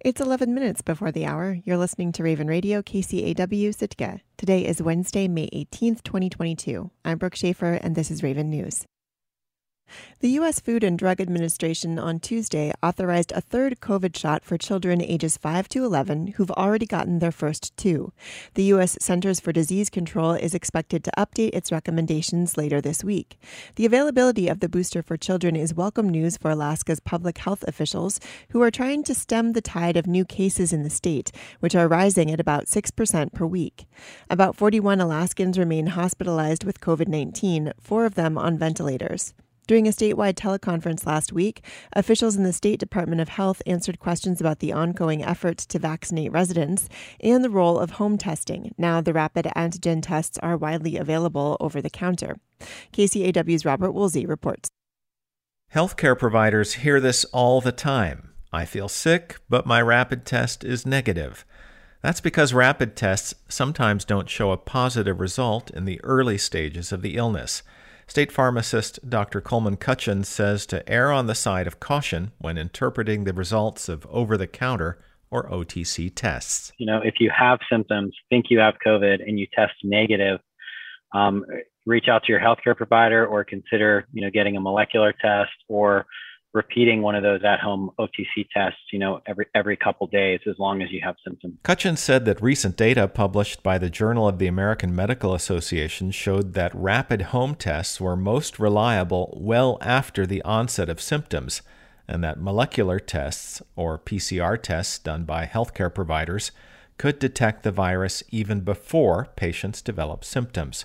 It's 11 minutes before the hour. You're listening to Raven Radio, KCAW Sitka. Today is Wednesday, May 18th, 2022. I'm Brooke Schaefer, and this is Raven News. The U.S. Food and Drug Administration on Tuesday authorized a third COVID shot for children ages 5 to 11 who've already gotten their first two. The U.S. Centers for Disease Control is expected to update its recommendations later this week. The availability of the booster for children is welcome news for Alaska's public health officials, who are trying to stem the tide of new cases in the state, which are rising at about 6% per week. About 41 Alaskans remain hospitalized with COVID 19, four of them on ventilators. During a statewide teleconference last week, officials in the State Department of Health answered questions about the ongoing efforts to vaccinate residents and the role of home testing. Now, the rapid antigen tests are widely available over the counter. KCAW's Robert Woolsey reports. Healthcare providers hear this all the time. I feel sick, but my rapid test is negative. That's because rapid tests sometimes don't show a positive result in the early stages of the illness. State pharmacist Dr. Coleman Cutchin says to err on the side of caution when interpreting the results of over the counter or OTC tests. You know, if you have symptoms, think you have COVID, and you test negative, um, reach out to your healthcare provider or consider, you know, getting a molecular test or repeating one of those at-home OTC tests, you know, every every couple days as long as you have symptoms. Cutchin said that recent data published by the Journal of the American Medical Association showed that rapid home tests were most reliable well after the onset of symptoms, and that molecular tests or PCR tests done by healthcare providers could detect the virus even before patients develop symptoms.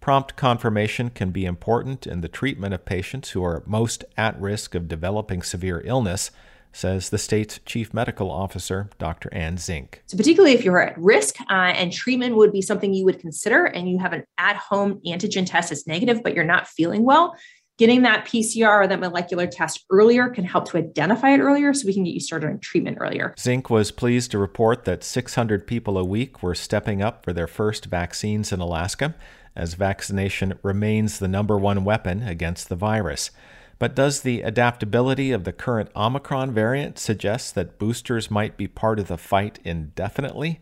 Prompt confirmation can be important in the treatment of patients who are most at risk of developing severe illness, says the state's chief medical officer, Dr. Anne Zink. So, particularly if you're at risk uh, and treatment would be something you would consider, and you have an at home antigen test that's negative, but you're not feeling well, getting that PCR or that molecular test earlier can help to identify it earlier so we can get you started on treatment earlier. Zink was pleased to report that 600 people a week were stepping up for their first vaccines in Alaska as vaccination remains the number one weapon against the virus. But does the adaptability of the current Omicron variant suggest that boosters might be part of the fight indefinitely?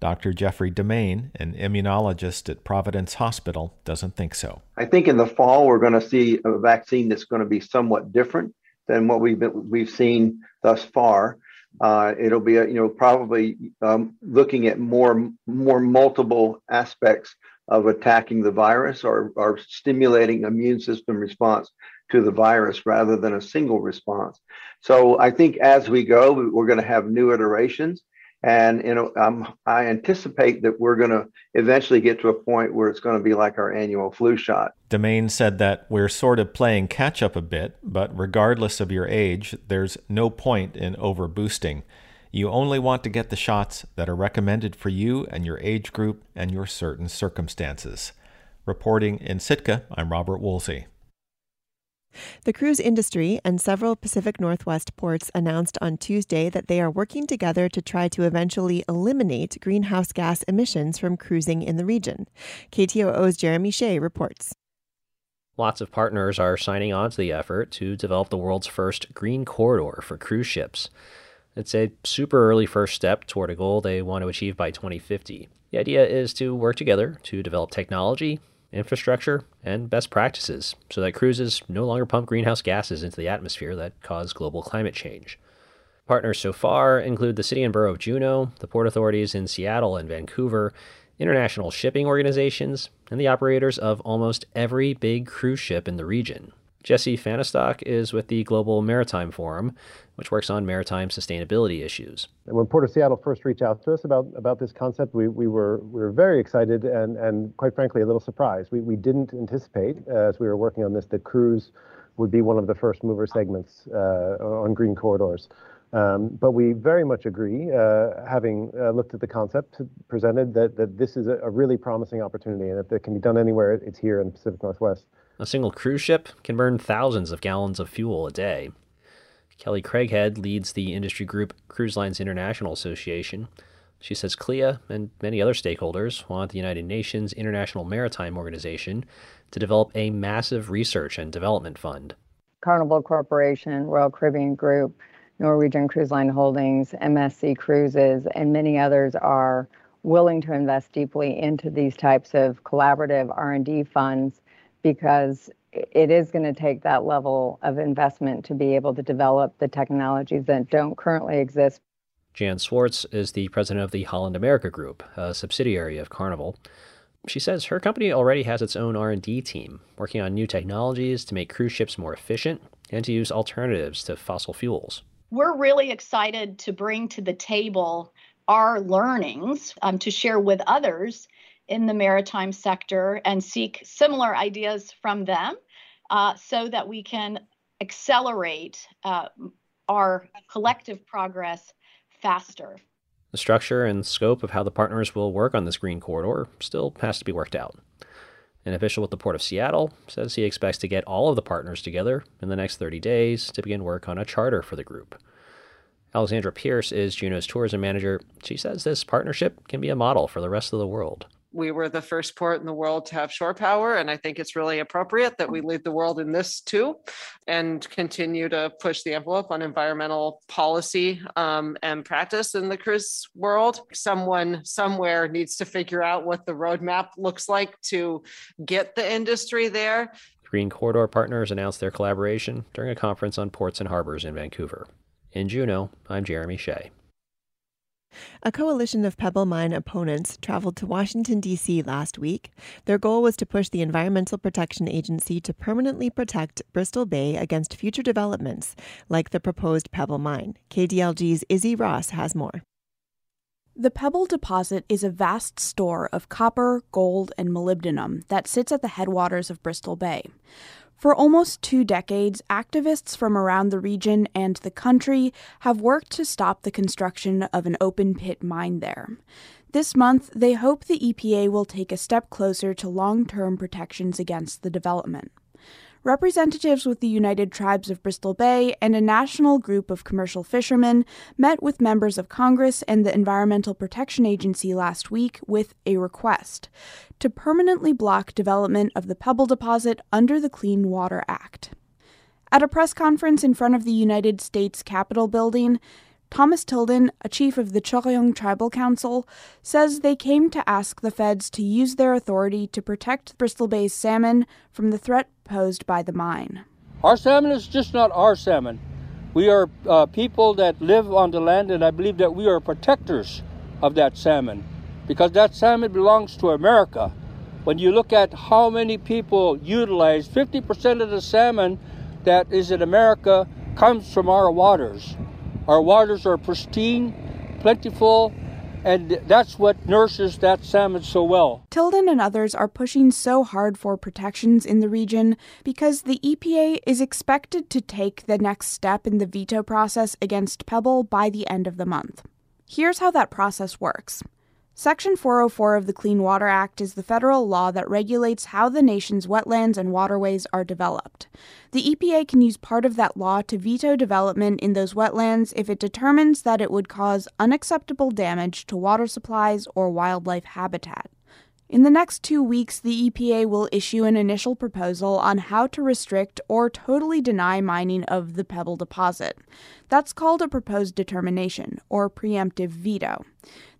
Dr. Jeffrey Demain, an immunologist at Providence Hospital, doesn't think so. I think in the fall we're going to see a vaccine that's going to be somewhat different than what we've been, we've seen thus far. Uh, it'll be, a, you know, probably um, looking at more more multiple aspects of attacking the virus or, or stimulating immune system response to the virus rather than a single response. So I think as we go, we're going to have new iterations. And you know, um, I anticipate that we're going to eventually get to a point where it's going to be like our annual flu shot. Demain said that we're sort of playing catch up a bit, but regardless of your age, there's no point in overboosting. You only want to get the shots that are recommended for you and your age group and your certain circumstances. Reporting in Sitka, I'm Robert Woolsey. The cruise industry and several Pacific Northwest ports announced on Tuesday that they are working together to try to eventually eliminate greenhouse gas emissions from cruising in the region. KTOO's Jeremy Hsieh reports. Lots of partners are signing on to the effort to develop the world's first green corridor for cruise ships. It's a super early first step toward a goal they want to achieve by 2050. The idea is to work together to develop technology, infrastructure, and best practices so that cruises no longer pump greenhouse gases into the atmosphere that cause global climate change. Partners so far include the City and Borough of Juneau, the port authorities in Seattle and Vancouver, international shipping organizations, and the operators of almost every big cruise ship in the region. Jesse Fahnestock is with the Global Maritime Forum, which works on maritime sustainability issues. When Port of Seattle first reached out to us about, about this concept, we, we, were, we were very excited and, and quite frankly, a little surprised. We, we didn't anticipate, uh, as we were working on this, that cruise would be one of the first mover segments uh, on green corridors. Um, but we very much agree, uh, having uh, looked at the concept presented, that, that this is a, a, really promising opportunity. And if it can be done anywhere, it's here in the Pacific Northwest. A single cruise ship can burn thousands of gallons of fuel a day. Kelly Craighead leads the industry group Cruise Lines International Association. She says CLIA and many other stakeholders want the United Nations International Maritime Organization to develop a massive research and development fund. Carnival Corporation, Royal Caribbean Group, Norwegian Cruise Line Holdings, MSC Cruises, and many others are willing to invest deeply into these types of collaborative R&D funds because it is going to take that level of investment to be able to develop the technologies that don't currently exist. Jan Swartz is the president of the Holland America Group, a subsidiary of Carnival. She says her company already has its own R&D team working on new technologies to make cruise ships more efficient and to use alternatives to fossil fuels. We're really excited to bring to the table our learnings um, to share with others in the maritime sector and seek similar ideas from them uh, so that we can accelerate uh, our collective progress faster. The structure and scope of how the partners will work on this green corridor still has to be worked out. An official with the Port of Seattle says he expects to get all of the partners together in the next 30 days to begin work on a charter for the group. Alexandra Pierce is Juneau's tourism manager. She says this partnership can be a model for the rest of the world we were the first port in the world to have shore power. And I think it's really appropriate that we lead the world in this too and continue to push the envelope on environmental policy um, and practice in the cruise world. Someone somewhere needs to figure out what the roadmap looks like to get the industry there. Green Corridor partners announced their collaboration during a conference on ports and harbors in Vancouver. In Juneau, I'm Jeremy Hsieh. A coalition of Pebble Mine opponents traveled to Washington, D.C. last week. Their goal was to push the Environmental Protection Agency to permanently protect Bristol Bay against future developments, like the proposed Pebble Mine. KDLG's Izzy Ross has more. The Pebble deposit is a vast store of copper, gold, and molybdenum that sits at the headwaters of Bristol Bay. For almost two decades, activists from around the region and the country have worked to stop the construction of an open pit mine there. This month, they hope the EPA will take a step closer to long term protections against the development representatives with the United Tribes of Bristol Bay and a national group of commercial fishermen met with members of Congress and the Environmental Protection Agency last week with a request to permanently block development of the Pebble deposit under the Clean Water Act. At a press conference in front of the United States Capitol building, Thomas Tilden, a chief of the Curyung Tribal Council, says they came to ask the feds to use their authority to protect Bristol Bay's salmon from the threat posed by the mine. Our salmon is just not our salmon. We are uh, people that live on the land, and I believe that we are protectors of that salmon because that salmon belongs to America. When you look at how many people utilize 50% of the salmon that is in America comes from our waters. Our waters are pristine, plentiful, and that's what nurses that salmon so well. Tilden and others are pushing so hard for protections in the region because the EPA is expected to take the next step in the veto process against Pebble by the end of the month. Here's how that process works. Section 404 of the Clean Water Act is the federal law that regulates how the nation's wetlands and waterways are developed. The EPA can use part of that law to veto development in those wetlands if it determines that it would cause unacceptable damage to water supplies or wildlife habitat. In the next two weeks, the EPA will issue an initial proposal on how to restrict or totally deny mining of the Pebble deposit. That's called a proposed determination, or preemptive veto.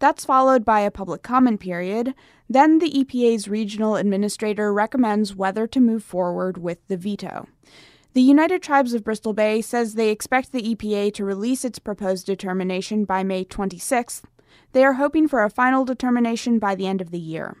That's followed by a public comment period. Then the EPA's regional administrator recommends whether to move forward with the veto. The United Tribes of Bristol Bay says they expect the EPA to release its proposed determination by May 26th. They are hoping for a final determination by the end of the year.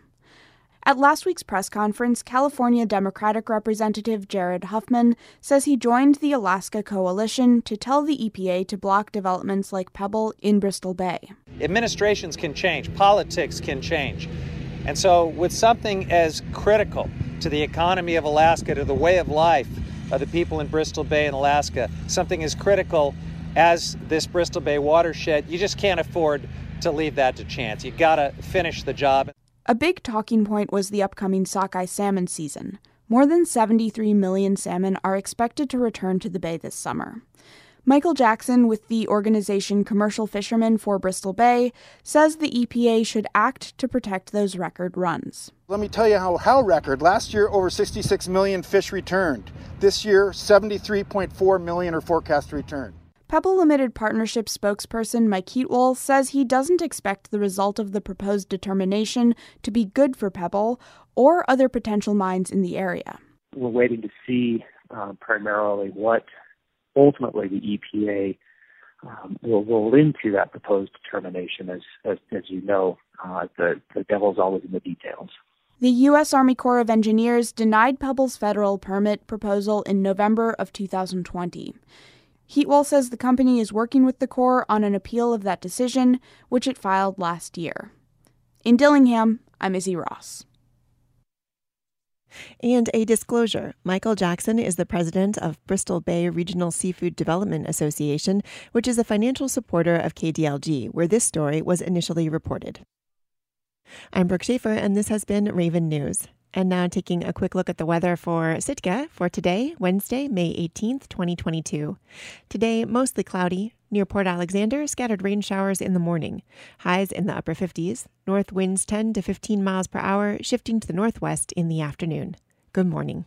At last week's press conference, California Democratic Representative Jared Huffman says he joined the Alaska Coalition to tell the EPA to block developments like Pebble in Bristol Bay. Administrations can change, politics can change. And so, with something as critical to the economy of Alaska, to the way of life of the people in Bristol Bay and Alaska, something as critical as this Bristol Bay watershed, you just can't afford to leave that to chance. You got to finish the job. A big talking point was the upcoming sockeye salmon season. More than 73 million salmon are expected to return to the bay this summer. Michael Jackson with the organization Commercial Fishermen for Bristol Bay says the EPA should act to protect those record runs. Let me tell you how, how record. Last year, over 66 million fish returned. This year, 73.4 million are forecast to return. Pebble Limited Partnership spokesperson Mike Heatwole says he doesn't expect the result of the proposed determination to be good for Pebble or other potential mines in the area. We're waiting to see uh, primarily what ultimately the EPA um, will roll into that proposed determination. As as, as you know, uh, the the devil's always in the details. The U.S. Army Corps of Engineers denied Pebble's federal permit proposal in November of 2020. Heatwole says the company is working with the Corps on an appeal of that decision, which it filed last year. In Dillingham, I'm Izzy Ross. And a disclosure Michael Jackson is the president of Bristol Bay Regional Seafood Development Association, which is a financial supporter of KDLG, where this story was initially reported. I'm Brooke Schaefer, and this has been Raven News. And now taking a quick look at the weather for Sitka for today, Wednesday, May 18th, 2022. Today, mostly cloudy. Near Port Alexander, scattered rain showers in the morning. Highs in the upper 50s. North winds 10 to 15 miles per hour, shifting to the northwest in the afternoon. Good morning.